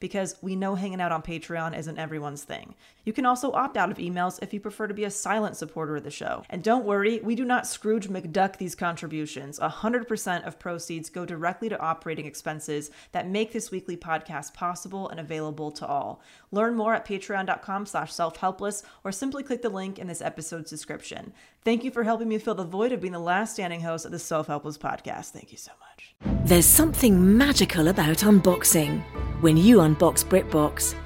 because we know hanging out on Patreon isn't everyone's thing. You can also opt out of emails if you prefer to be a silent supporter of the show. And don't worry, we do not Scrooge McDuck these contributions. 100% of proceeds go directly to operating expenses that make this weekly podcast possible and available to all. Learn more at patreon.com slash self-helpless or simply click the link in this episode's description. Thank you for helping me fill the void of being the last standing host of the Self-Helpless podcast. Thank you so much. There's something magical about unboxing. When you unbox BritBox,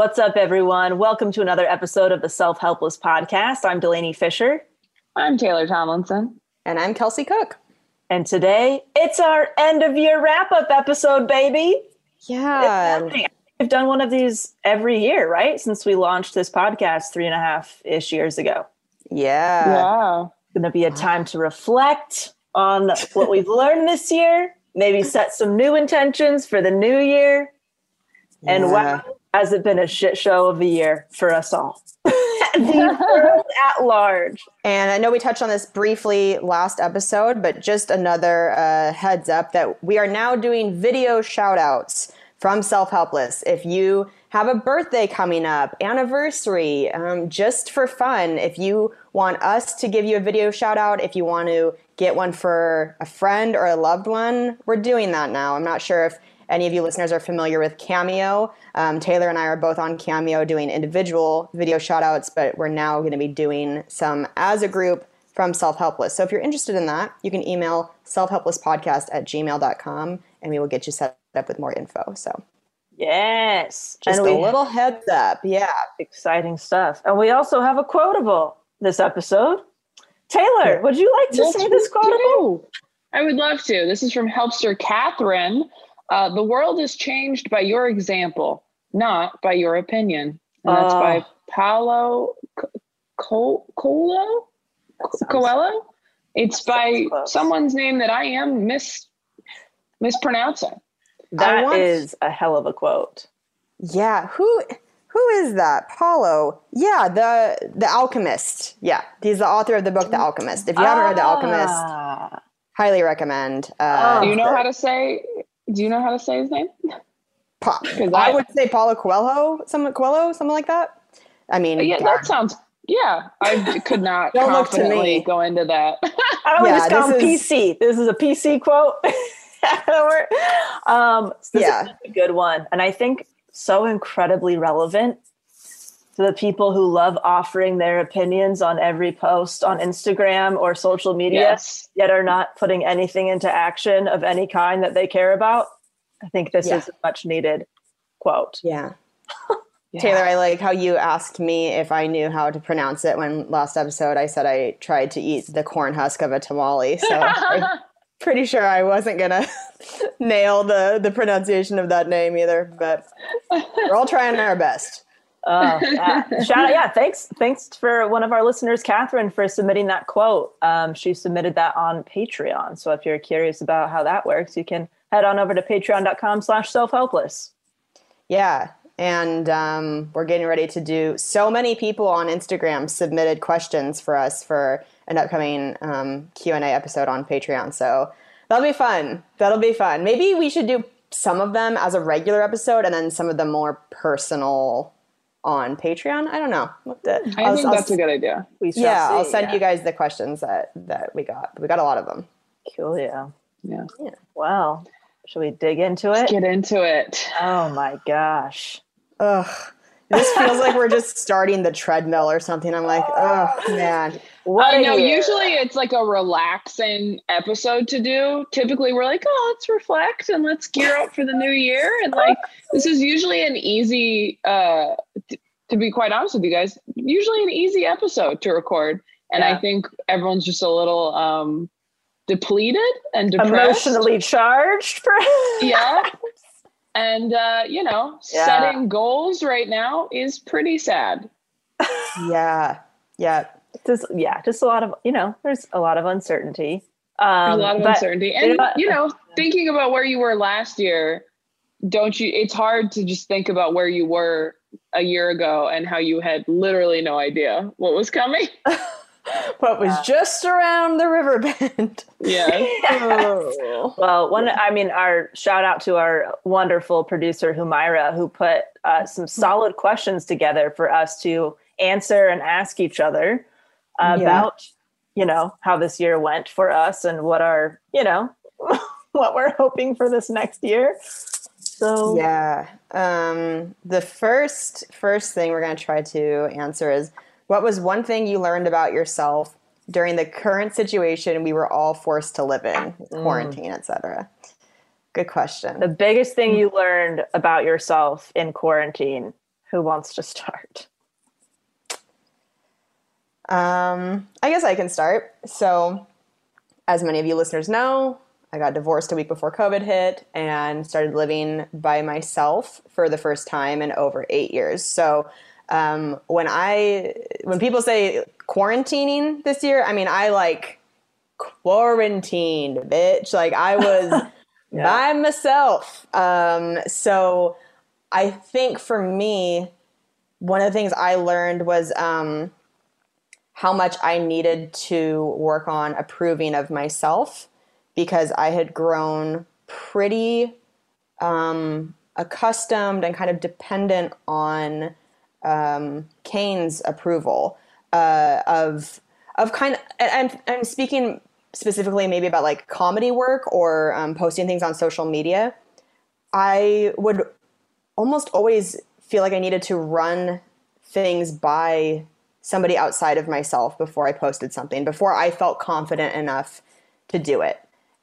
What's up, everyone? Welcome to another episode of the Self Helpless podcast. I'm Delanie Fischer, I'm Taylor Tomlinson. And I'm Kelsey Cook. and today it's our end of year wrap up episode, baby. Yeah. happening. We've done one of these every year, right? Since we launched this podcast three and a half ish years ago. Yeah. yeah. It's going to be a time to reflect on what we've learned this year, maybe set some new intentions for the new year. And Yeah. wow, has it been a shit show of a year for us all? the world at large. And I know we touched on this briefly last episode, but just another uh, heads up that we are now doing video shout outs from Self Helpless. If you have a birthday coming up, anniversary, um, just for fun, if you want us to give you a video shout out, if you want to get one for a friend or a loved one, we're doing that now. I'm not sure if any of you listeners are familiar with Cameo. Um, Taylor and I are both on Cameo doing individual video shout outs, but we're now going to be doing some as a group from Self Helpless. So if you're interested in that, you can email selfhelplesspodcast at gmail.com and we will get you set up with more info. So Yes. just and a we little heads up. Yeah. exciting stuff. And we also have a quotable this episode. Taylor, would you like to Yes, say this we quotable? I would love to. This is from Helpster Catherine. Uh, the world is changed by your example, not by your opinion. And that's Oh. by Paulo Co- Co- Coelho? Coelho? It's by close. someone's name that I am mis mispronouncing. That want- is a hell of a quote. Yeah. Who who is that? Paulo. Yeah, the the alchemist. Yeah. He's the author of the book The Alchemist. If you haven't read The Alchemist, Ah. highly recommend. Uh, Oh. Do you know how to say? Do you know how to say his name? Pa- 'Cause I I- would say Paulo Coelho, some Coelho, something like that. I mean, Yeah, God. that sounds. Yeah, I could not Don't look to confidently me. go into that. I would Yeah, just call him this is- PC. This is a PC quote. um, this Yeah. is a good one. And I think so incredibly relevant to the people who love offering their opinions on every post on Instagram or social media, yes. yet are not putting anything into action of any kind that they care about. I think this Yeah. is a much needed quote. yeah. Yeah. Taylor, I like how you asked me if I knew how to pronounce it when last episode I said I tried to eat the corn husk of a tamale. So I'm pretty sure I wasn't gonna nail the the pronunciation of that name either. But we're all trying our best. Oh, yeah. Shout out. Yeah. Thanks. Thanks for one of our listeners, Catherine, for submitting that quote. Um, she submitted that on Patreon. So if you're curious about how that works, you can head on over to patreon.com slash self-helpless. Yeah. and um, we're getting ready to do. So many people on Instagram submitted questions for us for an upcoming um, Q and A episode on Patreon. So that'll be fun. That'll be fun. Maybe we should do some of them as a regular episode, and then some of the more personal on Patreon. I don't know. What the- I I'll- think I'll- that's a good idea. We shall yeah, I'll send yeah. you guys the questions that that we got. We got a lot of them. Cool, yeah. Yeah. Well, should we dig into it? Get into it. Oh my gosh. Ugh. This feels like we're just starting the treadmill or something. I'm like, oh man. What I know. year. Usually it's like a relaxing episode to do. Typically we're like, oh, let's reflect and let's gear up for the new year. And like, this is usually an easy, uh, t- to be quite honest with you guys, usually an easy episode to record. And Yeah. I think everyone's just a little um, depleted and depressed. emotionally charged for Yeah. And, uh, you know, Yeah. setting goals right now is pretty sad. Yeah. Yeah. Just yeah, just a lot of you know, there's a lot of uncertainty. There's Um a lot of but uncertainty. And, know- you know, thinking about where you were last year, don't you? It's hard to just think about where you were a year ago and how you had literally no idea what was coming. But was just around the river bend. Yeah. Oh. Well, one, I mean, our shout out to our wonderful producer Humaira, who put uh, some solid questions together for us to answer and ask each other uh, Yeah. about, you know, how this year went for us and what our, you know, what we're hoping for this next year. So Yeah. Um, the first first thing we're going to try to answer is what was one thing you learned about yourself during the current situation we were all forced to live in, quarantine, etc. Good question. the biggest thing you learned about yourself in quarantine. Who wants to start? Um, I guess I can start. So, as many of you listeners know, I got divorced a week before COVID hit and started living by myself for the first time in over eight years. So, um, when I when people say quarantining this year, I mean I like quarantined, bitch. Like I was by myself. Um, so I think for me, one of the things I learned was um, how much I needed to work on approving of myself because I had grown pretty um, accustomed and kind of dependent on um, Kane's approval uh, of of kind of. I'm, I'm speaking specifically maybe about like comedy work or um, posting things on social media. I would almost always feel like I needed to run things by somebody outside of myself before I posted something, before I felt confident enough to do it.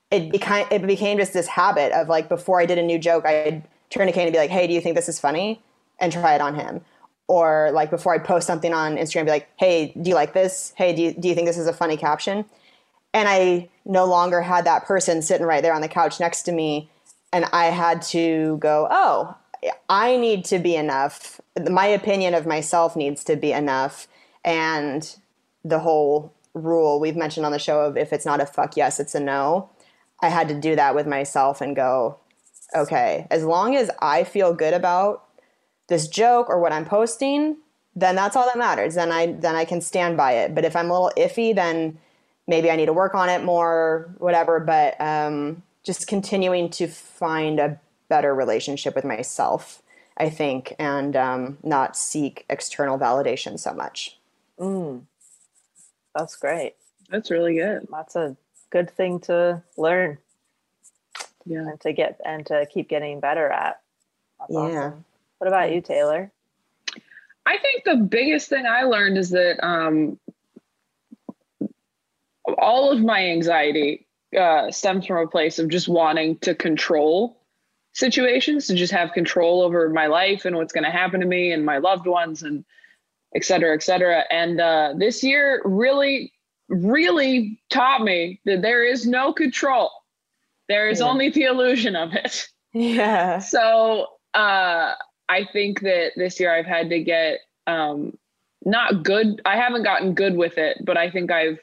It became it became just this habit of like before I did a new joke, I'd turn to Kane and be like, "Hey, do you think this is funny?" and try it on him. Or like before I post something on Instagram, be like, "Hey, do you like this? Hey, do you, do you think this is a funny caption?" And I no longer had that person sitting right there on the couch next to me, and I had to go, "Oh, I need to be enough. My opinion of myself needs to be enough." And the whole rule we've mentioned on the show of if it's not a fuck yes, it's a no. I had to do that with myself and go, okay, as long as I feel good about this joke or what I'm posting, then that's all that matters. Then I then I can stand by it. But if I'm a little iffy, then maybe I need to work on it more, whatever. But um, just continuing to find a better relationship with myself, I think, and um, not seek external validation so much. Mm, that's great. That's really good. That's a good thing to learn Yeah. and to get and to keep getting better at. That's Yeah. awesome. What about you, Taylor? I think the biggest thing I learned is that um, all of my anxiety uh, stems from a place of just wanting to control situations, to just have control over my life and what's going to happen to me and my loved ones and et cetera, et cetera. And uh, this year really, really taught me that there is no control. There is Yeah. only the illusion of it. Yeah. So uh, I think that this year I've had to get um, not good. I haven't gotten good with it, but I think I've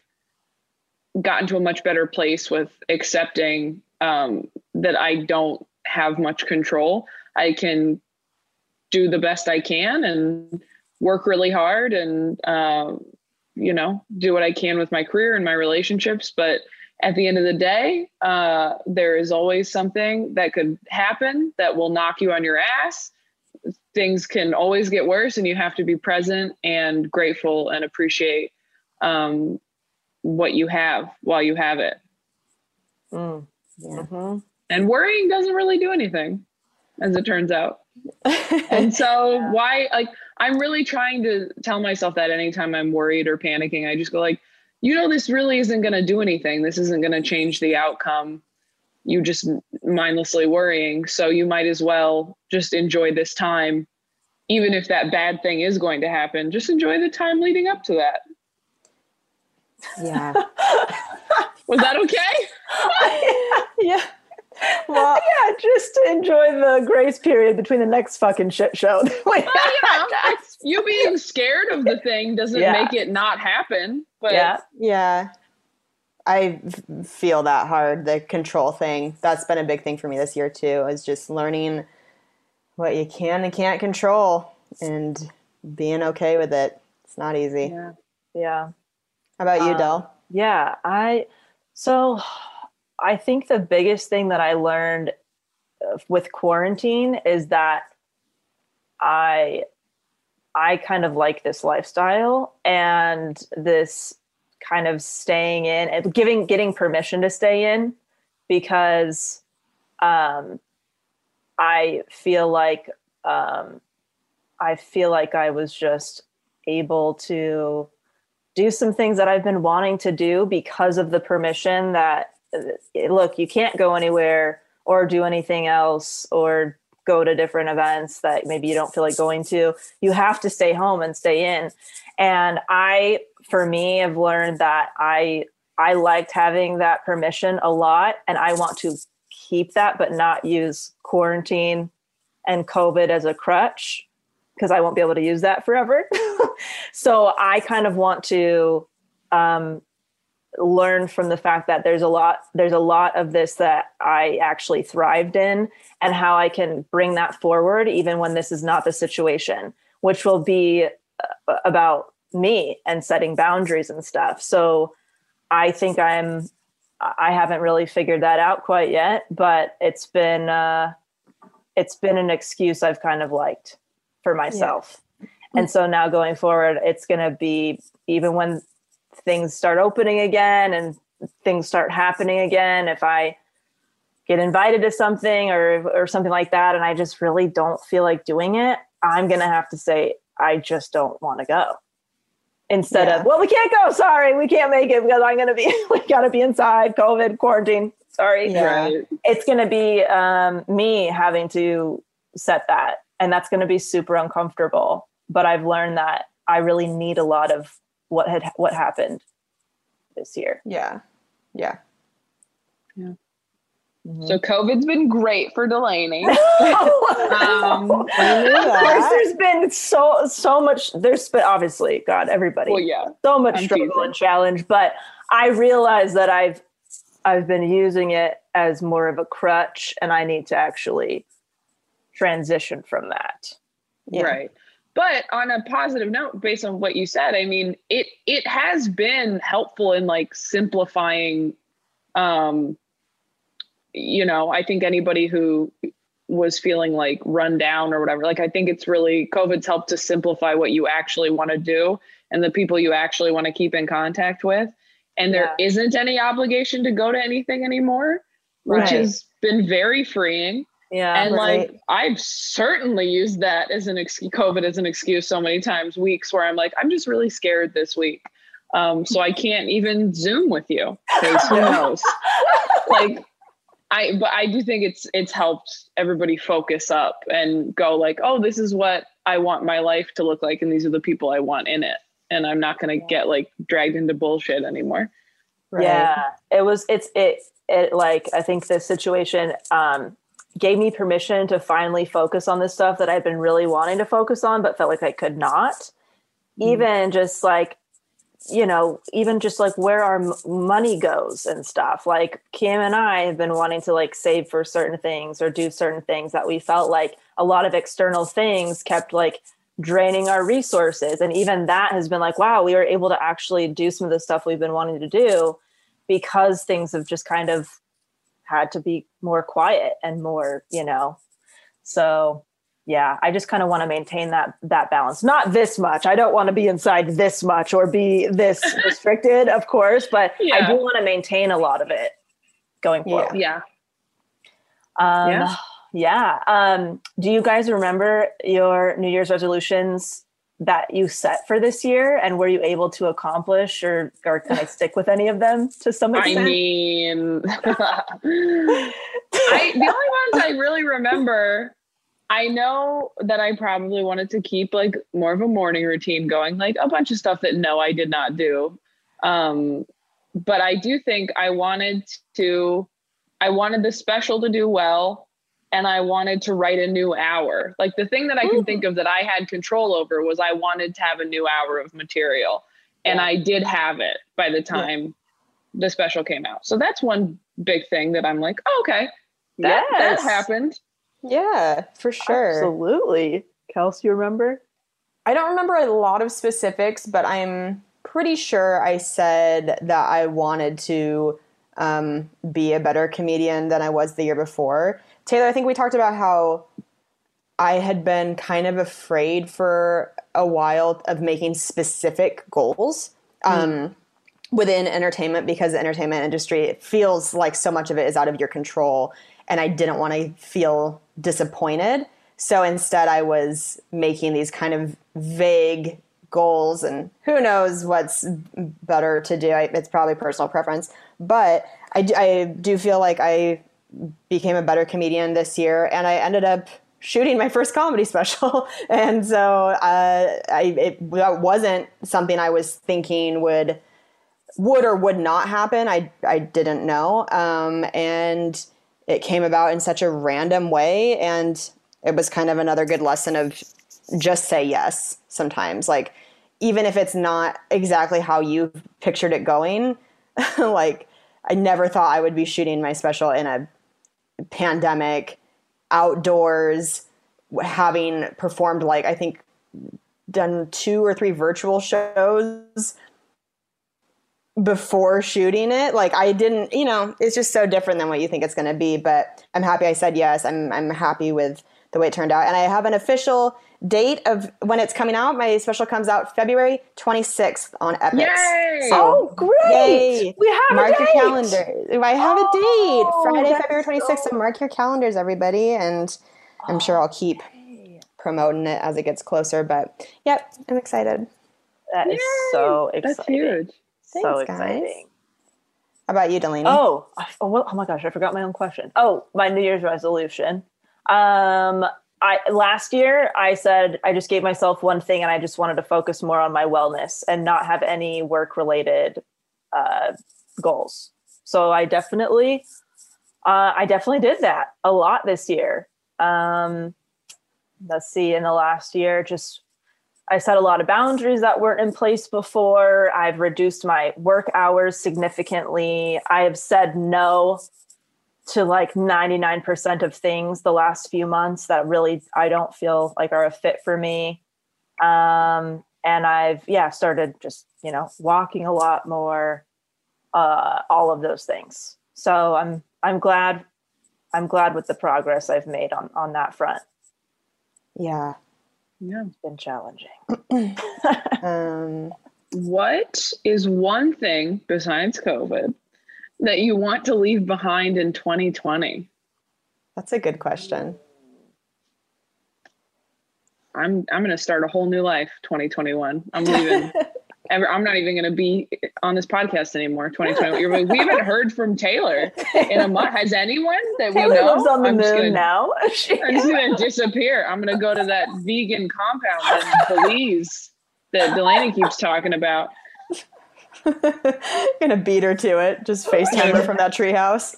gotten to a much better place with accepting um, that I don't have much control. I can do the best I can and work really hard and um, you know do what I can with my career and my relationships. But at the end of the day, uh, there is always something that could happen that will knock you on your ass. Things can always get worse, and you have to be present and grateful and appreciate um, what you have while you have it. Mm. Yeah. Mhm. And worrying doesn't really do anything, as it turns out. And so why like I'm really trying to tell myself that anytime I'm worried or panicking, I just go like, you know, this really isn't going to do anything. This isn't going to change the outcome. You just mindlessly worrying. So you might as well just enjoy this time, even if that bad thing is going to happen. Just enjoy the time leading up to that. yeah. Was that okay? yeah. Well, yeah, just to enjoy the grace period between the next fucking shit show. Well, you know, you being scared of the thing doesn't Yeah. make it not happen. But yeah. Yeah. I feel that hard, the control thing. That's been a big thing for me this year too, is just learning what you can and can't control and being okay with it. It's not easy. yeah. Yeah. How about you, Um, Del? Yeah, I so I think the biggest thing that I learned uh, with quarantine is that I I kind of like this lifestyle and this kind of staying in and giving getting permission to stay in because um I feel like um I feel like I was just able to do some things that I've been wanting to do because of the permission that look, you can't go anywhere or do anything else or go to different events that maybe you don't feel like going to. You have to stay home and stay in. And I for me have learned that I I liked having that permission a lot and I want to keep that but not use quarantine and COVID as a crutch because I won't be able to use that forever. so I kind of want to um, learn from the fact that there's a lot there's a lot of this that I actually thrived in and how I can bring that forward even when this is not the situation, which will be uh, about me and setting boundaries and stuff. So I think I'm I haven't really figured that out quite yet, but it's been uh, it's been an excuse I've kind of liked for myself. And so now going forward, it's going to be even when things start opening again and things start happening again, if I get invited to something or or something like that and I just really don't feel like doing it, I'm going to have to say I just don't want to go. Instead Yeah. of, well, we can't go. Sorry, we can't make it because I'm going to be, we got to be inside, COVID, quarantine. Sorry Yeah. Right. it's going to be um, me having to set that and that's going to be super uncomfortable but i've learned that i really need a lot of what had what happened this year Yeah. Yeah. yeah. So COVID's been great for Delanie. Um, of course there's been so so much there's been obviously god everybody well, yeah. so much I'm struggle teasing. and challenge but i realize that i've i've been using it as more of a crutch and i need to actually transition from that Yeah. Right. But on a positive note, based on what you said, I mean, it it has been helpful in like simplifying um you know, I think anybody who was feeling like run down or whatever, like I think it's really COVID's helped to simplify what you actually want to do and the people you actually want to keep in contact with. And there Yeah. isn't any obligation to go to anything anymore, which Right. has been very freeing yeah and Right. like I've certainly used that as an excuse, COVID as an excuse so many times, weeks where I'm like, I'm just really scared this week. Um, so I can't even Zoom with you because who knows? like I but I do think it's it's helped everybody focus up and go like, oh, this is what I want my life to look like, and these are the people I want in it. And I'm not gonna get like dragged into bullshit anymore. Right. Yeah, it was. It's it. It like I think this situation um, gave me permission to finally focus on this stuff that I'd been really wanting to focus on, but felt like I could not. Mm. Even just like you know, even just like where our m- money goes and stuff. Like Kim and I have been wanting to like save for certain things or do certain things that we felt like a lot of external things kept like draining our resources. And even that has been like, wow, we were able to actually do some of the stuff we've been wanting to do because things have just kind of had to be more quiet and more, you know. So yeah, I just kind of want to maintain that that balance. Not this much. I don't want to be inside this much or be this restricted, of course, but I do want to maintain a lot of it going Yeah. forward. Yeah. Um, Yeah. yeah. Um, do you guys remember your New Year's resolutions that you set for this year, and were you able to accomplish or or kind of stick with any of them to some extent? I mean, I, the only ones I really remember, I know that I probably wanted to keep like more of a morning routine going, like a bunch of stuff that no, I did not do. Um, but I do think I wanted to, I wanted the special to do well. And I wanted to write a new hour. Like the thing that I can think of that I had control over was I wanted to have a new hour of material. And I did have it by the time the special came out. So that's one big thing that I'm like, oh, okay, yeah, that Yes. happened. Yeah, for sure. Absolutely. Kelsey, you remember? I don't remember a lot of specifics, but I'm pretty sure I said that I wanted to um, be a better comedian than I was the year before. Taylor, I think we talked about how I had been kind of afraid for a while of making specific goals um, within entertainment because the entertainment industry it feels like so much of it is out of your control, and I didn't want to feel disappointed. So instead, I was making these kind of vague goals, and who knows what's better to do. I, it's probably personal preference, but I, I do feel like I became a better comedian this year, and I ended up shooting my first comedy special. and so uh, I, it that wasn't something I was thinking would would or would not happen. I I didn't know, um, and it came about in such a random way, and it was kind of another good lesson of just say yes sometimes, like even if it's not exactly how you pictured it going. like I never thought I would be shooting my special in a pandemic outdoors having performed like i think done two or three virtual shows before shooting it. Like i didn't you know it's just so different than what you think it's going to be but i'm happy i said yes. I'm i'm happy with the way it turned out and i have an official date of when it's coming out my special comes out february 26th on Epix. Yay! So- Oh, great! Yay. We have mark a your calendars. calendar. I have a date, Oh, Friday, February 26th. So so- mark your calendars, everybody, and I'm sure I'll keep promoting it as it gets closer. But yep, I'm excited. That is so exciting. That's exciting. huge. So Thanks, guys. exciting. How about you, Delanie? Oh, oh, well, oh my gosh, I forgot my own question. Oh, my New Year's resolution. Um, I last year I said I just gave myself one thing, and I just wanted to focus more on my wellness and not have any work related uh, goals. So I definitely, uh, I definitely did that a lot this year. Um, let's see, in the last year, just I set a lot of boundaries that weren't in place before. I've reduced my work hours significantly. I have said no to like 99% of things the last few months that really I don't feel like are a fit for me. Um, and I've, yeah, started just, you know, walking a lot more, uh, all of those things. So I'm, I'm glad, I'm glad with the progress I've made on, on that front. Yeah. Yeah. It's been challenging. Um, What is one thing besides COVID that you want to leave behind in 2020? that's a good question. I'm I'm gonna start a whole new life 2021. I'm leaving. Ever, I'm not even gonna be on this podcast anymore. 2021. Like, we haven't heard from Taylor in a month. Has anyone that we know? lives on the I'm moon gonna- now. I'm just gonna disappear. I'm gonna go to that vegan compound in Belize that Delanie keeps talking about. Gonna beat her to it. Just FaceTime her from that treehouse.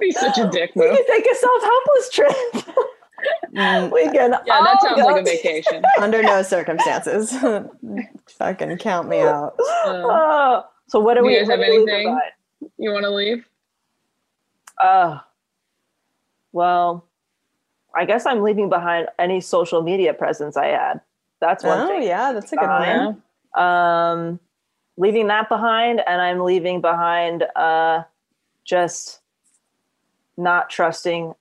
Be such a dick we move. can take a self-helpless trip. we can Yeah, that sounds go like a vacation. Under no circumstances. Fucking count me out. Uh, Oh, so what do Do we you guys have we anything? you want to leave? Uh, well, I guess I'm leaving behind any social media presence I had. That's one Oh thing. yeah, that's a good one. Um, leaving that behind, and I'm leaving behind uh, just not trusting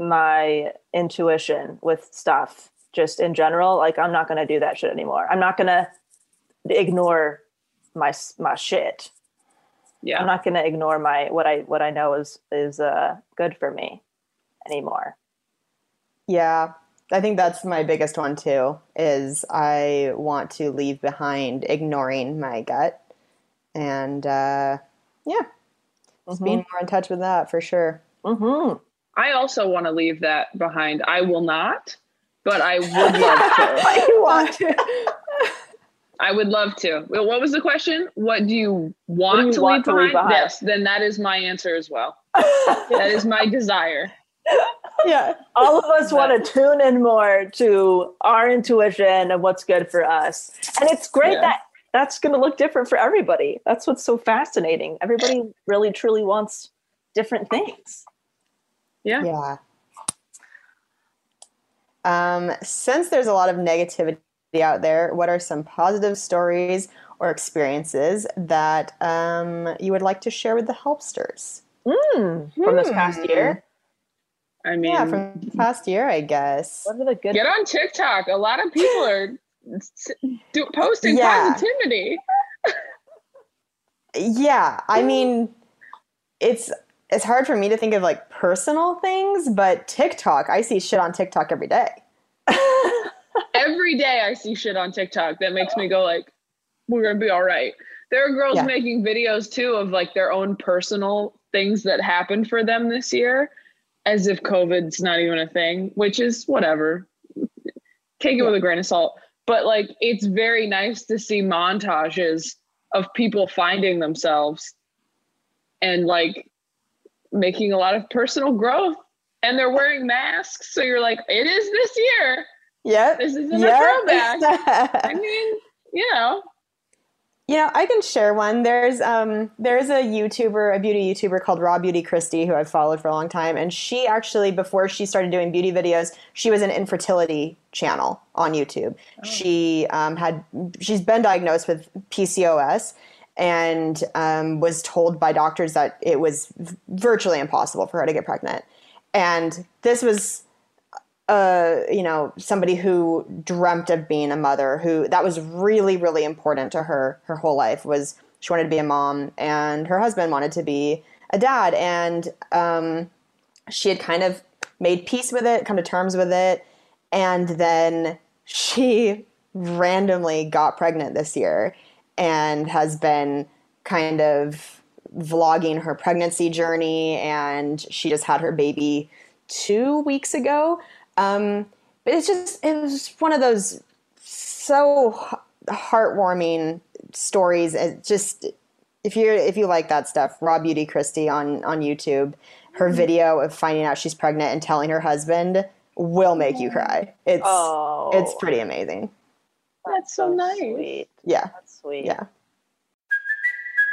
my intuition with stuff. Just in general, like I'm not gonna do that shit anymore. I'm not gonna ignore my my shit. Yeah. I'm not gonna ignore my what I what I know is is uh, good for me anymore. Yeah, I think that's my biggest one too. Is I want to leave behind ignoring my gut, and uh, yeah, just being more in touch with that for sure. Mm-hmm. I also want to leave that behind. I will not, but I would love to. you want to? I would love to. Well, What was the question? What do you want, do you to, want leave to leave behind? behind? Yes, then that is my answer as well. That is my desire. Yeah, All of us want to tune in more to our intuition and what's good for us, and it's great Yeah. that that's going to look different for everybody. That's what's so fascinating. Everybody really truly wants different things. Yeah. yeah. Um, since there's a lot of negativity out there, what are some positive stories or experiences that um, you would like to share with the helpsters? Mm, from this past year, I mean, Yeah, from the past year, I guess. what are the good? get on TikTok. A lot of people are do, posting Yeah. positivity. Yeah, I mean, it's it's hard for me to think of like personal things, but TikTok, I see shit on TikTok every day. Every day I see shit on TikTok that makes me go like, we're gonna be all right. There are girls Yeah. making videos too of like their own personal things that happened for them this year, as if COVID's not even a thing, which is whatever. Take it with a grain of salt. But like it's very nice to see montages of people finding themselves and like making a lot of personal growth. And they're wearing masks. So you're like, it is this year. Yeah. This isn't a Yep. throwback. I mean, you know, You know, I can share one. There's um there's a YouTuber, a beauty YouTuber called Raw Beauty Kristi who I've followed for a long time, and she actually before she started doing beauty videos, she was an infertility channel on YouTube. She um, had she's been diagnosed with PCOS and um, was told by doctors that it was v- virtually impossible for her to get pregnant. And this was uh, you know, somebody who dreamt of being a mother, who that was really, really important to her her whole life was she wanted to be a mom and her husband wanted to be a dad. And um, she had kind of made peace with it, come to terms with it. And then she randomly got pregnant this year and has been kind of vlogging her pregnancy journey. And she just had her baby two weeks ago. Um, but it's just, it was one of those so heartwarming stories. It just, if you're, if you like that stuff, Raw Beauty Kristi on, on YouTube, her video of finding out she's pregnant and telling her husband will make you cry. It's, Oh, it's pretty amazing. that's so nice. Sweet. Yeah. That's sweet. Yeah.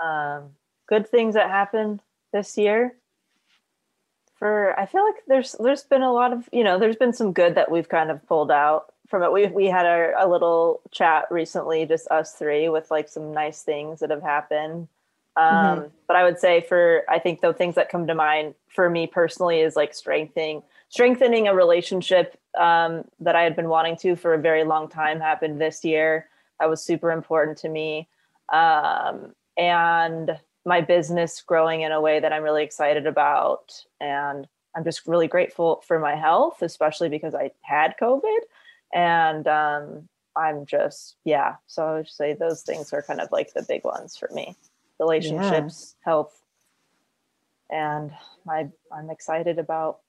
Um, good things that happened this year. For I feel like there's there's been a lot of you know there's been some good that we've kind of pulled out from it. We we had a, a little chat recently, just us three, with like some nice things that have happened. Um, But I would say for I think the things that come to mind for me personally is like strengthening strengthening a relationship um, that I had been wanting to for a very long time happened this year. That was super important to me, um, and my business growing in a way that I'm really excited about, and I'm just really grateful for my health, especially because I had COVID, and um, I'm just yeah. So I would say those things are kind of like the big ones for me: relationships, health, and my I'm excited about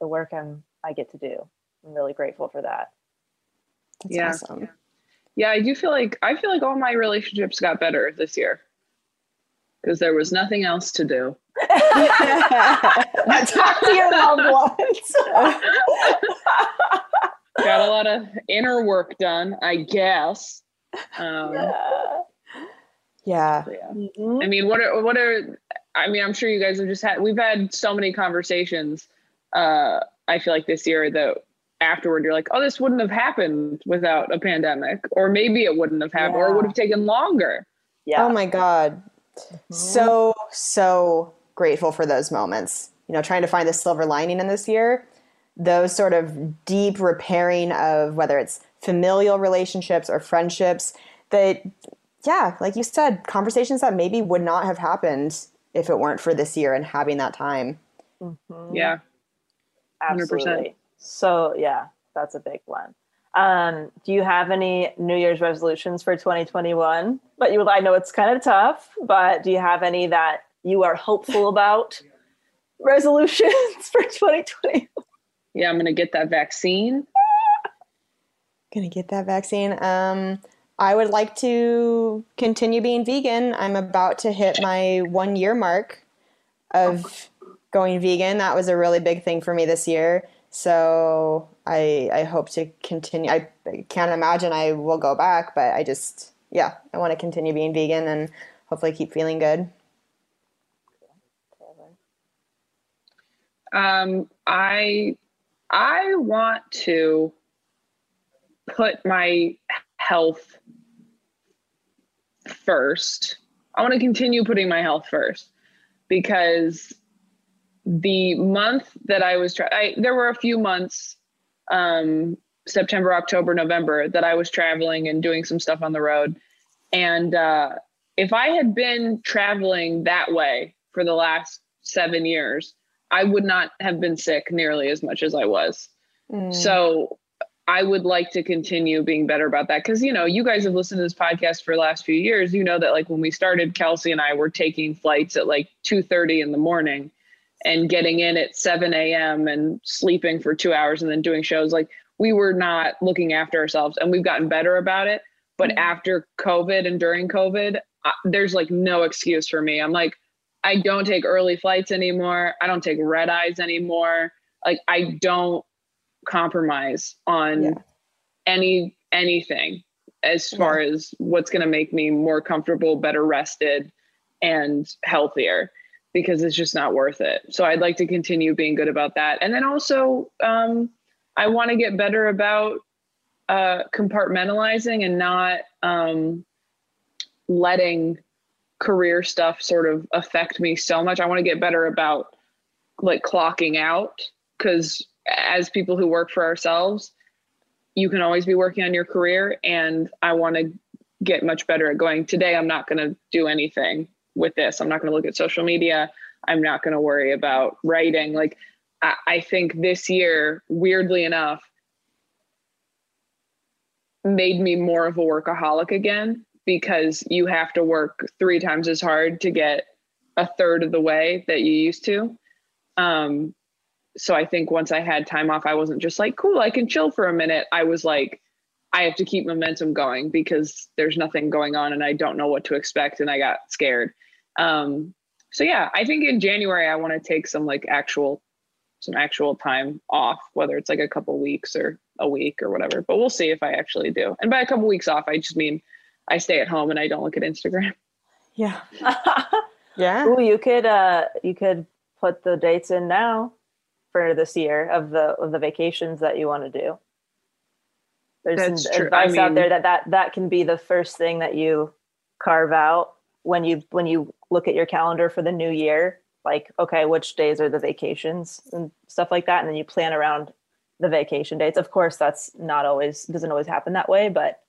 the work I'm I get to do. I'm really grateful for that. That's Yeah. awesome. Yeah, I do feel like I feel like all my relationships got better this year because there was nothing else to do. Talk to your loved ones. Got a lot of inner work done, I guess. Um, Yeah. so yeah. Mhm. I mean, what are what are? I mean, I'm sure you guys have just had. We've had so many conversations. Uh, I feel like this year that afterward you're like, oh, this wouldn't have happened without a pandemic, or maybe it wouldn't have happened, or it would have taken longer. Yeah. Oh my God. So, so grateful for those moments. You know, trying to find the silver lining in this year, those sort of deep repairing of whether it's familial relationships or friendships that, yeah, like you said, conversations that maybe would not have happened if it weren't for this year and having that time. Mhm. Yeah, 100%. Absolutely. So yeah, that's a big one. Um, do you have any New Year's resolutions for 2021? But you, I know it's kind of tough. But do you have any that you are hopeful about? Resolutions for 2020. yeah. I'm gonna get that vaccine. Gonna get that vaccine. Um, I would like to continue being vegan. I'm about to hit my one year mark of going vegan. That was a really big thing for me this year. So I I hope to continue. I can't imagine I will go back, but I just yeah, I want to continue being vegan and hopefully keep feeling good. Um, I I want to put my health first. I want to continue putting my health first because the month that I was I, there were a few months um September, October, November that I was traveling and doing some stuff on the road. And uh if I had been traveling that way for the last 7 years, I would not have been sick nearly as much as I was. So I would like to continue being better about that because you know you guys have listened to this podcast for the last few years. You know that like when we started, Kelsey and I were taking flights at like two thirty in the morning and getting in at seven a.m. and sleeping for two hours and then doing shows. Like we were not looking after ourselves, and we've gotten better about it. But after COVID and during COVID, uh, there's like no excuse for me. I'm like, I don't take early flights anymore. I don't take red eyes anymore. Like I don't compromise on Yeah. any anything as far as what's going to make me more comfortable, better rested and healthier because it's just not worth it. So I'd like to continue being good about that. And then also um I want to get better about uh compartmentalizing and not um letting career stuff sort of affect me so much. I want to get better about like clocking out because as people who work for ourselves, you can always be working on your career. And I want to get much better at going, today, I'm not going to do anything with this. I'm not going to look at social media. I'm not going to worry about writing. Like, I, I think this year, weirdly enough, made me more of a workaholic again because you have to work three times as hard to get a third of the way that you used to. Um, so I think once I had time off, I wasn't just like, cool, I can chill for a minute. I was like, I have to keep momentum going because there's nothing going on and I don't know what to expect. And I got scared. Um, so yeah, I think in January, I want to take some like actual, some actual time off, whether it's like a couple weeks or a week or whatever, but we'll see if I actually do. And by a couple weeks off, I just mean I stay at home and I don't look at Instagram. Yeah. Yeah. Ooh, you could uh you could put the dates in now for this year of the of the vacations that you want to do. There's That's some true. I advice out there that, that that can be the first thing that you carve out when you when you look at your calendar for the new year like okay which days are the vacations and stuff like that and then you plan around the vacation dates of course that's not always doesn't always happen that way but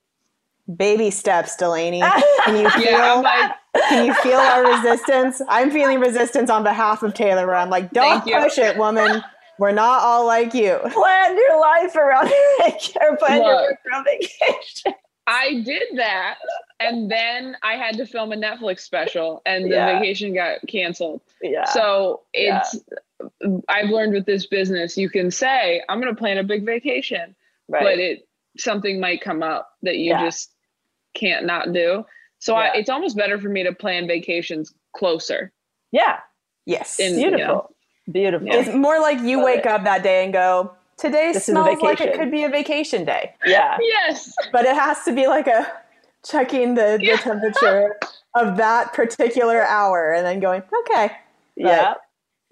Baby steps, Delanie. Can you feel? Yeah, like, can you feel our resistance? I'm feeling resistance on behalf of Taylor. Where I'm like, don't Thank you. push it, woman. We're not all like you. plan your life around vacation or plan your Look. work around vacation I did that, and then I had to film a Netflix special, and the Yeah. vacation got canceled. yeah So Yeah. it's I've learned with this business, you can say I'm going to plan a big vacation, right but it something might come up that you Yeah. just can't not do. So Yeah. I, it's almost better for me to plan vacations closer. yeah Yes. In- beautiful Yeah. Beautiful It's more like you Love wake it. up that day and go, today This is smells like it could be a vacation day. yeah Yes. But it has to be like a checking the, the Yeah. temperature of that particular hour and then going, okay. yeah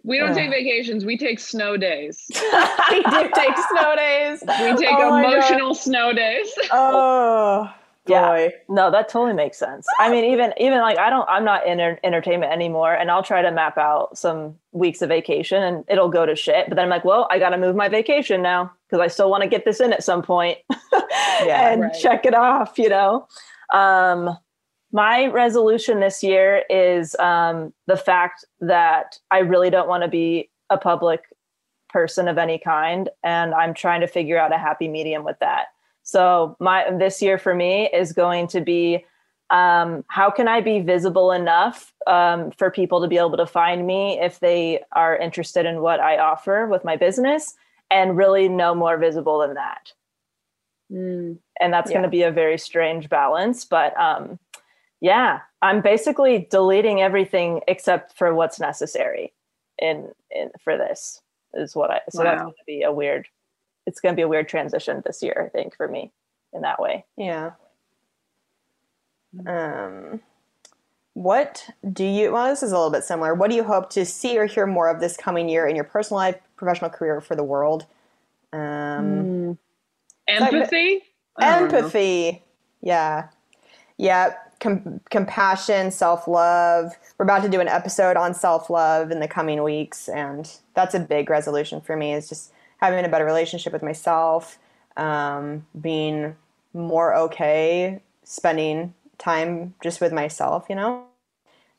We don't Ugh. take vacations. We take snow days. we do take snow days. We take Oh emotional snow days. Oh Yeah. No, that totally makes sense. I mean, even even like I don't, I'm not in enter- entertainment anymore, and I'll try to map out some weeks of vacation, and it'll go to shit. But then I'm like, well, I got to move my vacation now because I still want to get this in at some point, Yeah, and right. check it off. You know, um, my resolution this year is um, the fact that I really don't want to be a public person of any kind, and I'm trying to figure out a happy medium with that. So my this year for me is going to be um, how can I be visible enough um, for people to be able to find me if they are interested in what I offer with my business, and really no more visible than that. Mm. And that's going to be a very strange balance, but um, yeah, I'm basically deleting everything except for what's necessary in in for this is what I. So that's going to be a weird. It's going to be a weird transition this year, I think, for me in that way. Yeah. Um, what do you? Well, this is a little bit similar. What do you hope to see or hear more of this coming year in your personal life, professional career, for the world? Um, Empathy. I know. empathy. Yeah, yeah. Com- compassion, self love. We're about to do an episode on self love in the coming weeks, and that's a big resolution for me. Is just having a better relationship with myself, um, being more okay spending time just with myself, you know.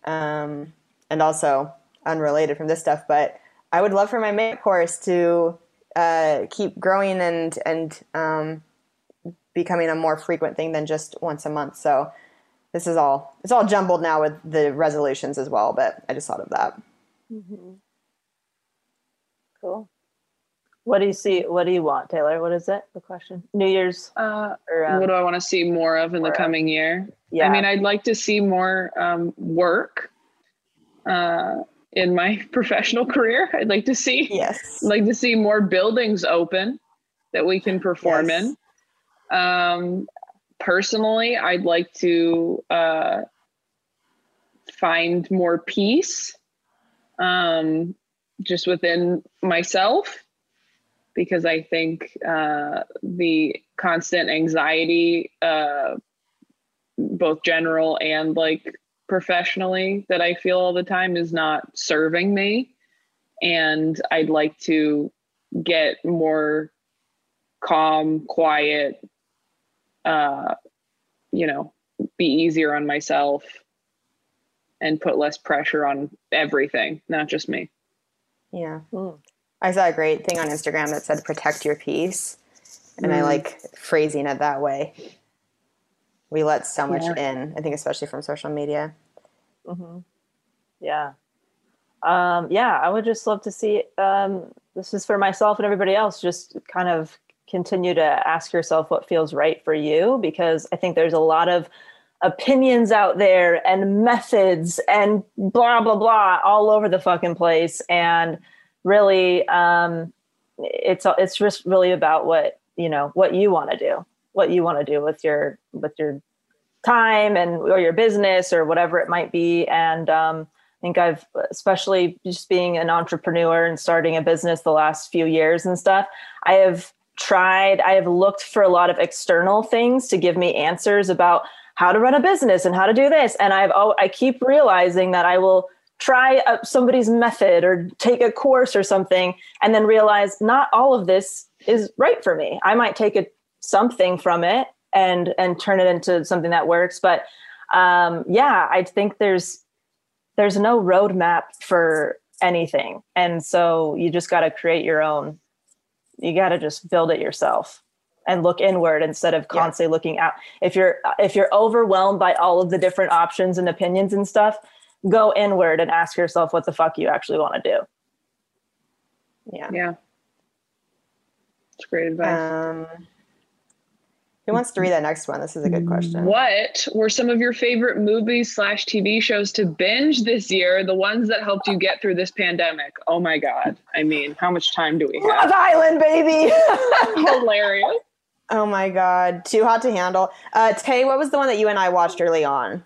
Um, and also unrelated from this stuff, but I would love for my makeup course to uh, keep growing and and um, becoming a more frequent thing than just once a month. So this is all it's all jumbled now with the resolutions as well. But I just thought of that. Cool. What do you see? What do you want, Taylor? What is it? The question. New Year's Uh, or um, what do I want to see more of in the coming year? yeah. I mean, I'd like to see more um, work uh, in my professional career. I'd like to see Yes. I'd like to see more buildings open that we can perform Yes. in. Um, personally, I'd like to uh, find more peace um, just within myself because I think uh, the constant anxiety, uh, both general and like professionally, that I feel all the time is not serving me. And I'd like to get more calm, quiet, uh, you know, be easier on myself and put less pressure on everything, not just me. Yeah. Mm. I saw a great thing on Instagram that said "protect your peace," and I Mm. like phrasing it that way. We let so much Yeah. in. I think, especially from social media. hmm Yeah. Um, yeah, I would just love to see. Um, this is for myself and everybody else. Just kind of continue to ask yourself what feels right for you, because I think there's a lot of opinions out there and methods and blah blah blah all over the fucking place. And really, um, it's it's just really about what you know what you want to do, what you want to do with your with your time and or your business or whatever it might be and um, i think i've especially just being an entrepreneur and starting a business the last few years and stuff i have tried, I have looked for a lot of external things to give me answers about how to run a business and how to do this. And I've, oh, I keep realizing that I will try uh, somebody's method or take a course or something and then realize not all of this is right for me. I might take a, something from it and, and turn it into something that works. But um, yeah, I think there's, there's no roadmap for anything. And so you just got to create your own you got to just build it yourself and look inward instead of constantly looking out if you're if you're overwhelmed by all of the different options and opinions and stuff go inward and ask yourself what the fuck you actually want to do Yeah. Yeah. It's great advice. Um, who wants to read that next one? This is a good question. What were some of your favorite movies slash TV shows to binge this year? The ones that helped you get through this pandemic. Oh my God. I mean, how much time do we have? love have? island baby Hilarious. Oh my god, too hot to handle. Uh, Tay, what was the one that you and I watched early on?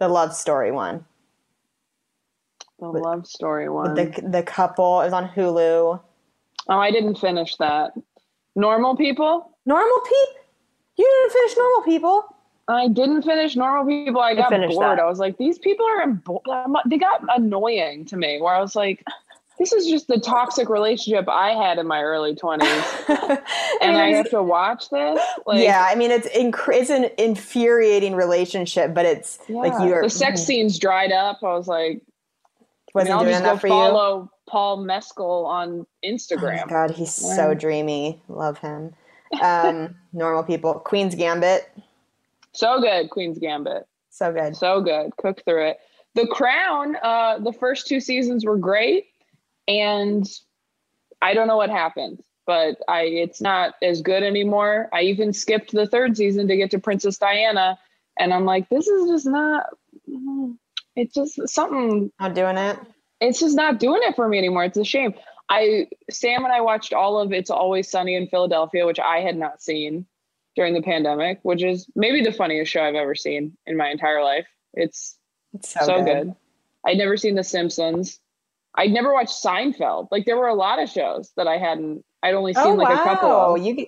The love story one. The love story one. The the couple. Was on Hulu. oh, I didn't finish that. Normal people? Normal people. You didn't finish normal people. I didn't finish normal people. I got finished bored. that. I was like, these people are, imbo- they got annoying to me where I was like, this is just the toxic relationship I had in my early 20s. and I have to watch this. Like, yeah, I mean it's inc- it's an infuriating relationship, but it's like you're the sex scenes dried up. I was like, wasn't mean, I'll doing just go for you. follow Paul Mescal on Oh Instagram. God, he's Yeah. so dreamy. Love him. Um, normal people. Queen's Gambit. so good, Queen's Gambit. So good. So good. Cook through it. The Crown, uh, the first two seasons were great. And I don't know what happened, but I it's not as good anymore. I even skipped the third season to get to Princess Diana. And I'm like, this is just not it's just something Not doing it. it's just not doing it for me anymore. It's a shame. I Sam and I watched all of It's Always Sunny in Philadelphia, which I had not seen during the pandemic, which is maybe the funniest show I've ever seen in my entire life. It's It's so, so, good. good. I'd never seen The Simpsons. I'd never watched Seinfeld. Like there were a lot of shows that I hadn't. I'd only seen Oh like wow, a couple. Of. you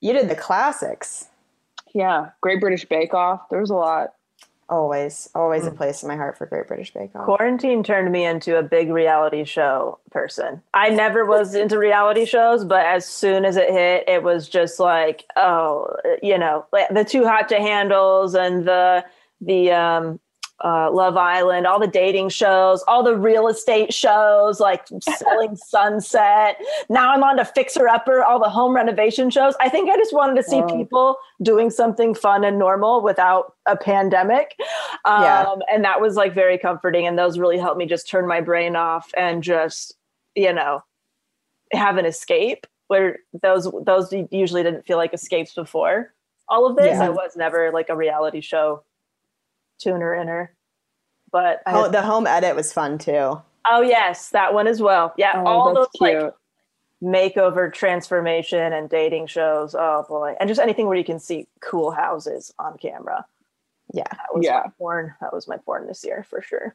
you did the classics. Yeah, Great British Bake Off. There was a lot. Always, always Mm. a place in my heart for Great British Bake Off. quarantine turned me into a big reality show person i never was into reality shows but as soon as it hit it was just like oh you know like the too hot to handles and the the um uh, Love Island, all the dating shows, all the real estate shows, like Selling Sunset. Now I'm on to Fixer Upper, all the home renovation shows. I think I just wanted to see Wow. people doing something fun and normal without a pandemic. Um, Yeah. And that was like very comforting. And those really helped me just turn my brain off and just, you know, have an escape where those those usually didn't feel like escapes before all of this. Yeah. I was never like a reality show tuner inner. But I Oh, the home edit was fun too. Oh yes, that one as well. Yeah, Oh, all those that's like cute. makeover, transformation, and dating shows. Oh boy, and just anything where you can see cool houses on camera. Yeah. That was Yeah. my porn. That was my porn this year for sure.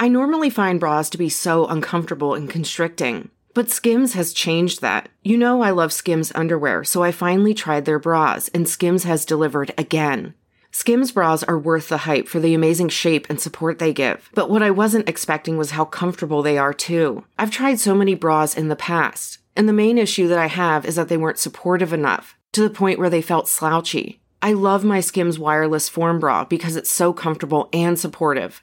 I normally find bras to be so uncomfortable and constricting, but Skims has changed that. You know I love Skims underwear, so I finally tried their bras, and Skims has delivered again. Skims bras are worth the hype for the amazing shape and support they give, but what I wasn't expecting was how comfortable they are too. I've tried so many bras in the past, and the main issue that I have is that they weren't supportive enough, to the point where they felt slouchy. I love my Skims wireless form bra because it's so comfortable and supportive.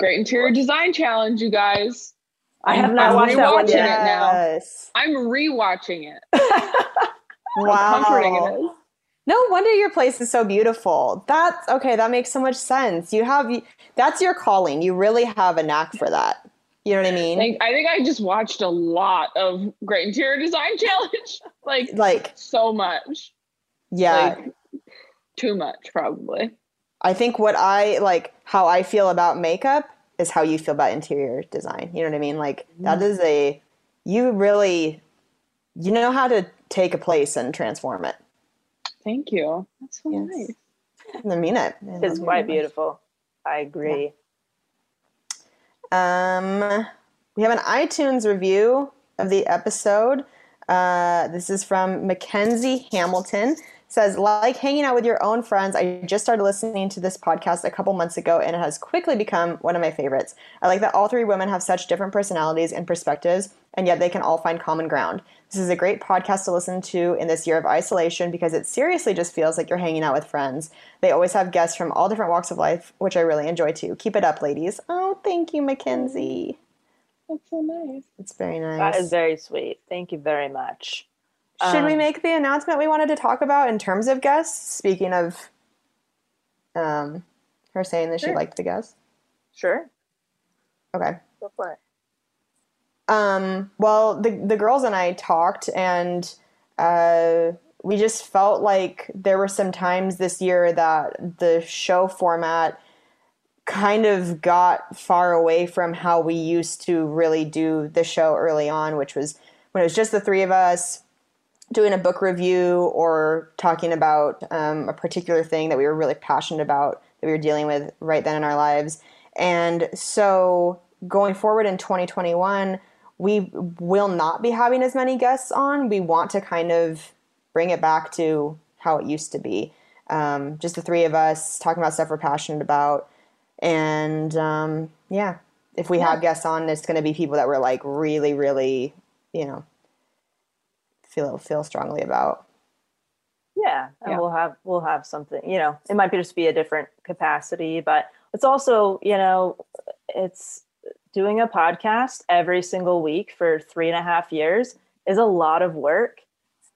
Great interior design challenge, you guys. I have not I'm watched that one yet. it now. I'm rewatching it. Wow. comforting it is. No wonder your place is so beautiful. That's okay. That makes so much sense. You have that's your calling. You really have a knack for that. You know what I mean? I think, I think I just watched a lot of Great Interior Design Challenge. like, like so much. yeah. Like, too much, probably. I think what I like how I feel about makeup is how you feel about interior design. You know what I mean? Like that is a you really you know how to take a place and transform it. Thank you. That's so Yes. nice. I mean it. It's quite beautiful. I agree. Um, we have an iTunes review of the episode. Uh, this is from Mackenzie Hamilton. Says, like hanging out with your own friends, I just started listening to this podcast a couple months ago and it has quickly become one of my favorites. I like that all three women have such different personalities and perspectives, and yet they can all find common ground. This is a great podcast to listen to in this year of isolation because it seriously just feels like you're hanging out with friends. They always have guests from all different walks of life, which I really enjoy too. Keep it up, ladies. Oh, thank you, Mackenzie. That's so nice. It's very nice. That is very sweet. Thank you very much. Should we Um, make the announcement we wanted to talk about in terms of guests? Speaking of um, her saying that she liked the guests. Sure. Okay. Go for it. Um, well, the the girls and I talked, and uh, we just felt like there were some times this year that the show format kind of got far away from how we used to really do the show early on, which was when it was just the three of us doing a book review or talking about um, a particular thing that we were really passionate about that we were dealing with right then in our lives. And so going forward in 2021, we will not be having as many guests on. We want to kind of bring it back to how it used to be. Um, just the three of us talking about stuff we're passionate about. And um, yeah, if we have guests on, it's going to be people that we're like really, really, you know, feel feel strongly about. Yeah, and Yeah. we'll have we'll have something. You know, it might be just be a different capacity, but it's also you know, it's doing a podcast every single week for three and a half years is a lot of work.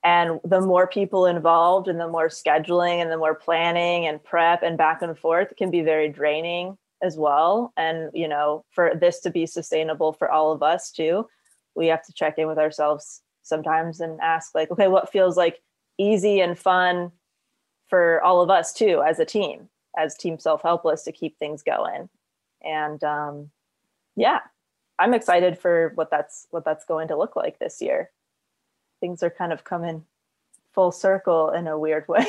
And the more people involved, and the more scheduling, and the more planning and prep and back and forth can be very draining as well. And you know, for this to be sustainable for all of us too, we have to check in with ourselves sometimes and ask like okay what feels like easy and fun for all of us too as a team as team self helpless to keep things going and um yeah i'm excited for what that's what that's going to look like this year things are kind of coming full circle in a weird way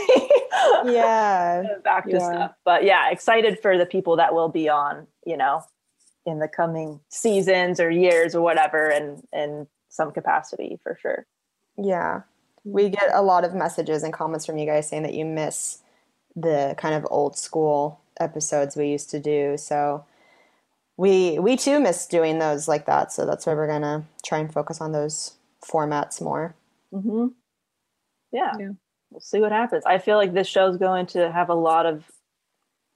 Yeah. back to Yeah. stuff but yeah excited for the people that will be on you know in the coming seasons or years or whatever and in some capacity for sure Yeah. We get a lot of messages and comments from you guys saying that you miss the kind of old school episodes we used to do. So we we too miss doing those like that. So that's why we're gonna try and focus on those formats more. Mm-hmm. Yeah. Yeah. We'll see what happens. I feel like this show's going to have a lot of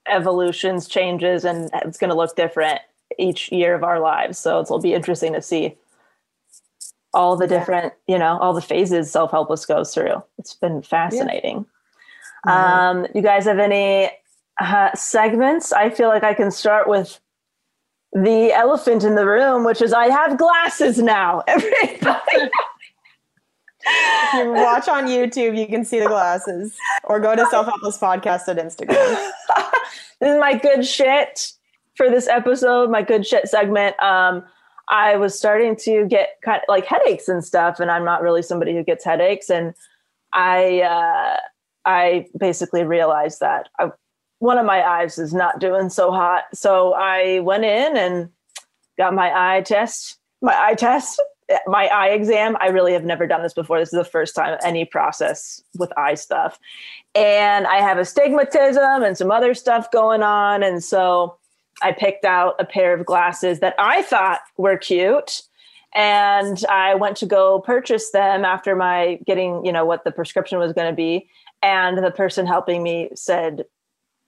evolutions, changes, and it's going to look different each year of our lives. So it'll be interesting to see all the different, you know, all the phases self helpless goes through. It's been fascinating. Um, you guys have any uh, segments? I feel like I can start with the elephant in the room, which is I have glasses now. Everybody. If you watch on YouTube, you can see the glasses. Or go to Self Helpless Podcast at Instagram. this is my good shit for this episode, my good shit segment. Um, I was starting to get kind of like headaches and stuff, and I'm not really somebody who gets headaches. And I, uh, I basically realized that I, one of my eyes is not doing so hot. So I went in and got my eye test, my eye test, my eye exam. I really have never done this before. This is the first time any process with eye stuff. And I have astigmatism and some other stuff going on. And so I picked out a pair of glasses that I thought were cute. And I went to go purchase them after my getting, you know, what the prescription was going to be. And the person helping me said,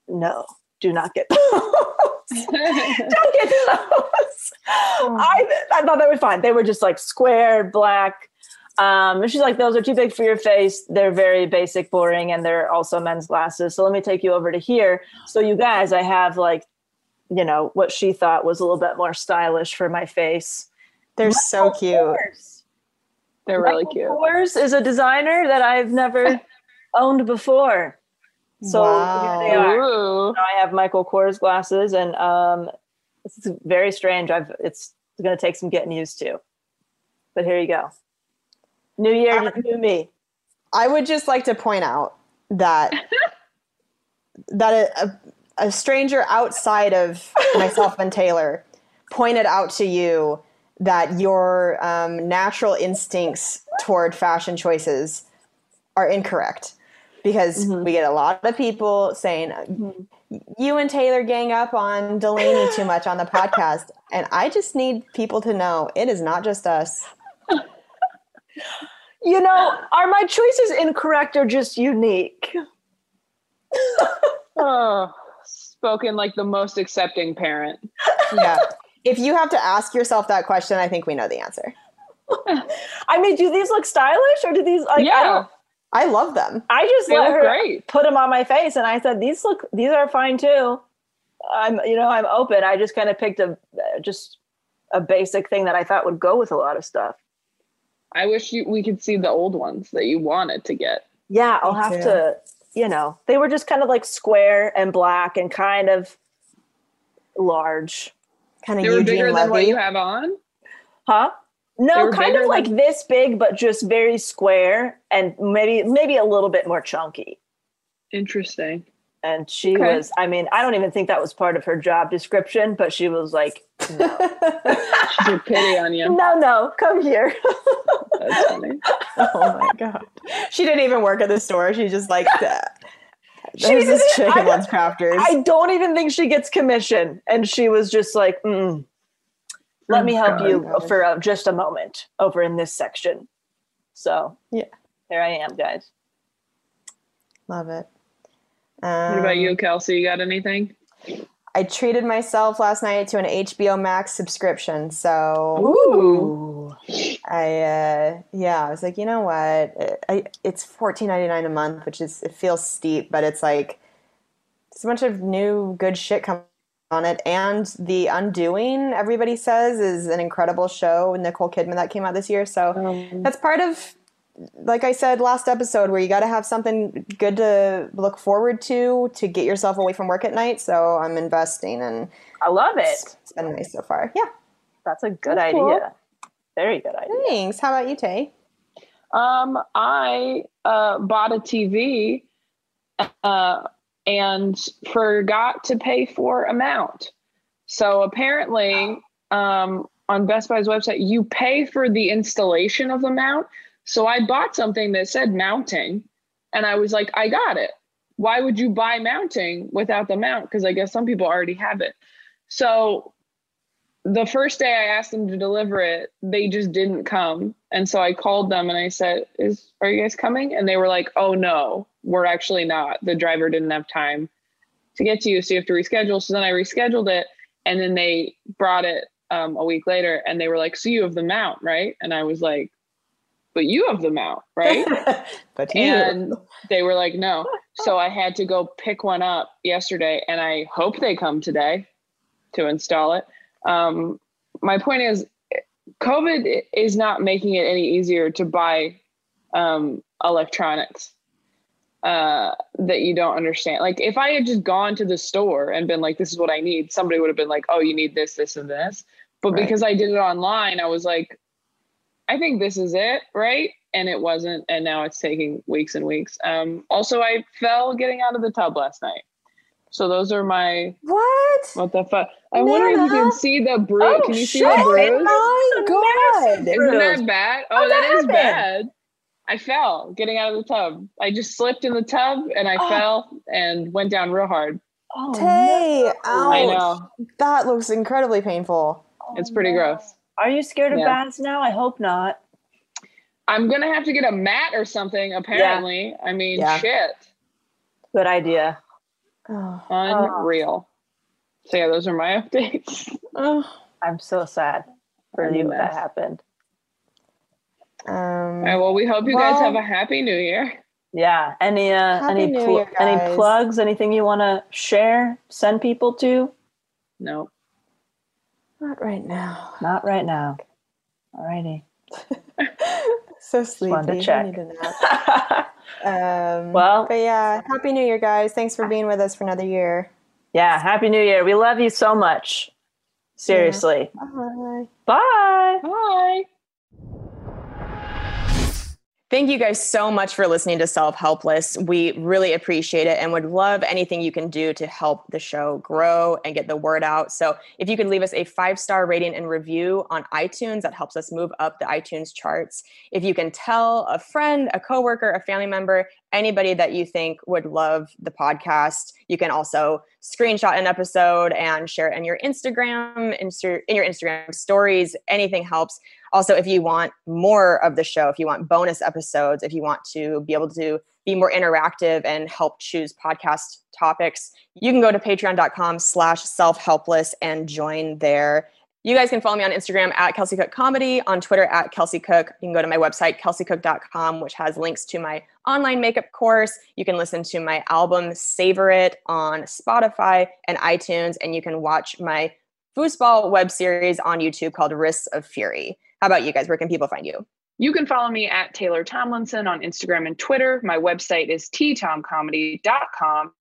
no, do not get those. Don't get those. I, I thought they were fine. They were just like square, black. Um, and she's like, those are too big for your face. They're very basic, boring, and they're also men's glasses. So let me take you over to here. So you guys, I have like, you know, what she thought was a little bit more stylish for my face. They're so cute. Kors. They're really Michael cute. Kors is a designer that I've never owned before. So here they are. Now I have Michael Kors glasses, and um, it's very strange. I've it's going to take some getting used to, but here you go. New year, new me. I would just like to point out that that a, a, a stranger outside of myself and Taylor pointed out to you that your um, natural instincts toward fashion choices are incorrect because we get a lot of people saying you and Taylor gang up on Delanie too much on the podcast and I just need people to know it is not just us. You know, are my choices incorrect or just unique? Oh, spoken like the most accepting parent. Yeah. if you have to ask yourself that question, I think we know the answer. I mean, do these look stylish or do these like? I, Yeah. don't, I love them. I just They let look her great. put them on my face, and I said, "These look, these are fine too." I'm, you know, I'm open. I just kind of picked a just a basic thing that I thought would go with a lot of stuff. I wish you, we could see the old ones that you wanted to get. Yeah, I'll Me have too. to. You know, they were just kind of like square and black and kind of large, Kind of They were Eugene bigger than what you have on. huh? No, kind of like than- this big, but just very square and maybe maybe a little bit more chunky. Interesting. And she Okay. was, I mean, I don't even think that was part of her job description, but she was like, no, She took pity on you. no, no, come here. That's funny. oh my god. She didn't even work at the store. She just like She There's this didn't- chick I don't- Lunch Crafters. I don't even think she gets commission. And she was just like, mm, let Oh, me help God. you for uh, just a moment over in this section. So, Yeah. here I am, guys. Love it. What about Um, you, Kelsey? You got anything? I treated myself last night to an HBO Max subscription. So Ooh. I, uh, yeah, I was like, you know what? I, it's fourteen ninety nine a month, which is it feels steep, but it's like it's a bunch of new good shit coming on it. And The Undoing, everybody says, is an incredible show Nicole Kidman that came out this year. So that's part of, like I said last episode, where you got to have something good to look forward to to get yourself away from work at night. So I'm investing, and I love it. it's, been nice so far. Yeah. That's a good That's idea. cool. Very good idea. Thanks. How about you, Tay? Um, I uh, bought a TV uh, and forgot to pay for a mount. So apparently, um, on Best Buy's website, you pay for the installation of the mount. So I bought something that said mounting, and I was like, I got it. Why would you buy mounting without the mount? Because I guess some people already have it. So the first day I asked them to deliver it, they just didn't come. And so I called them and I said, "Is are you guys coming?" And they were like, "Oh no, we're actually not. The driver didn't have time to get to you, so you have to reschedule." So then I rescheduled it, and then they brought it um, a week later, and they were like, "So you have the mount, right?" And I was like, "But you have them out, right?" but you. they were like, "No." So I had to go pick one up yesterday, and I hope they come today to install it. Um, my point is, COVID is not making it any easier to buy um, electronics uh, that you don't understand. Like if I had just gone to the store and been like, "This is what I need," somebody would have been like, "Oh, you need this, this, and this." But Right. because I did it online, I was like, "I think this is it, right?" And it wasn't, and now it's taking weeks and weeks. Um, also, I fell getting out of the tub last night. So those are my what? what the fuck? I wonder if you can see the bruise. Oh, can you see shit. the bruise? Oh my god. Isn't that bad? Oh, How'd that that is bad. I fell getting out of the tub. I just slipped in the tub and I Oh. fell and went down real hard. Oh, Tay, ouch. I know. That looks incredibly painful. It's pretty gross. Are you scared of Yeah. bats now? I hope not. I'm gonna have to get a mat or something. Apparently, I mean, Yeah. shit, Good idea. Oh. unreal. So yeah, those are my updates. I'm so sad for I'm you that happened. Um, All right, well, we hope you guys have a happy New Year. Yeah. Any uh, Happy any pl- Year, any plugs? Anything you want to share? Send people to? No, not right now. Not right now. Alrighty. So sleepy. wanted to I check. need a nap. Um, Well- but yeah, happy New Year, guys! Thanks for being with us for another year. Yeah. Happy New Year. We love you so much. Seriously. Bye. Bye. bye. Thank you guys so much for listening to Self Helpless. We really appreciate it and would love anything you can do to help the show grow and get the word out. So, if you could leave us a five star rating and review on iTunes, that helps us move up the iTunes charts. If you can tell a friend, a coworker, a family member, anybody that you think would love the podcast, you can also screenshot an episode and share it in your Instagram, in your Instagram stories. Anything helps. Also, if you want more of the show, if you want bonus episodes, if you want to be able to be more interactive and help choose podcast topics, you can go to patreon.com slash self-helpless and join there. You guys can follow me on Instagram at Kelsey Cook Comedy, on Twitter at Kelsey Cook. You can go to my website, kelseycook.com, which has links to my online makeup course. You can listen to my album, Savor It, on Spotify and iTunes, and you can watch my foosball web series on YouTube called Risks of Fury. How about you guys? Where can people find you? You can follow me at Taylor Tomlinson on Instagram and Twitter. My website is ttomcomedy.com.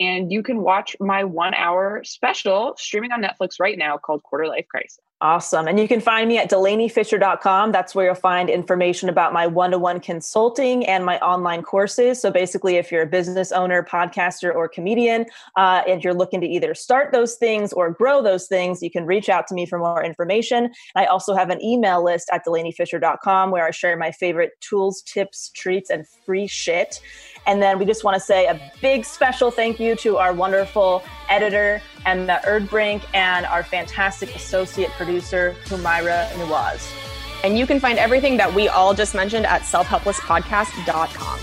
And you can watch my one hour special streaming on Netflix right now called Quarter Life Crisis. Awesome. And you can find me at delaniefischer.com. That's where you'll find information about my one to one consulting and my online courses. So basically, if you're a business owner, podcaster, or comedian, uh, and you're looking to either start those things or grow those things, you can reach out to me for more information. I also have an email list at delaniefischer.com where I share my favorite tools, tips, treats, and free shit. And then we just want to say a big special thank you to our wonderful editor, Emma Erdbrink, and our fantastic associate producer, Humaira Nuwaz. And you can find everything that we all just mentioned at selfhelplesspodcast.com.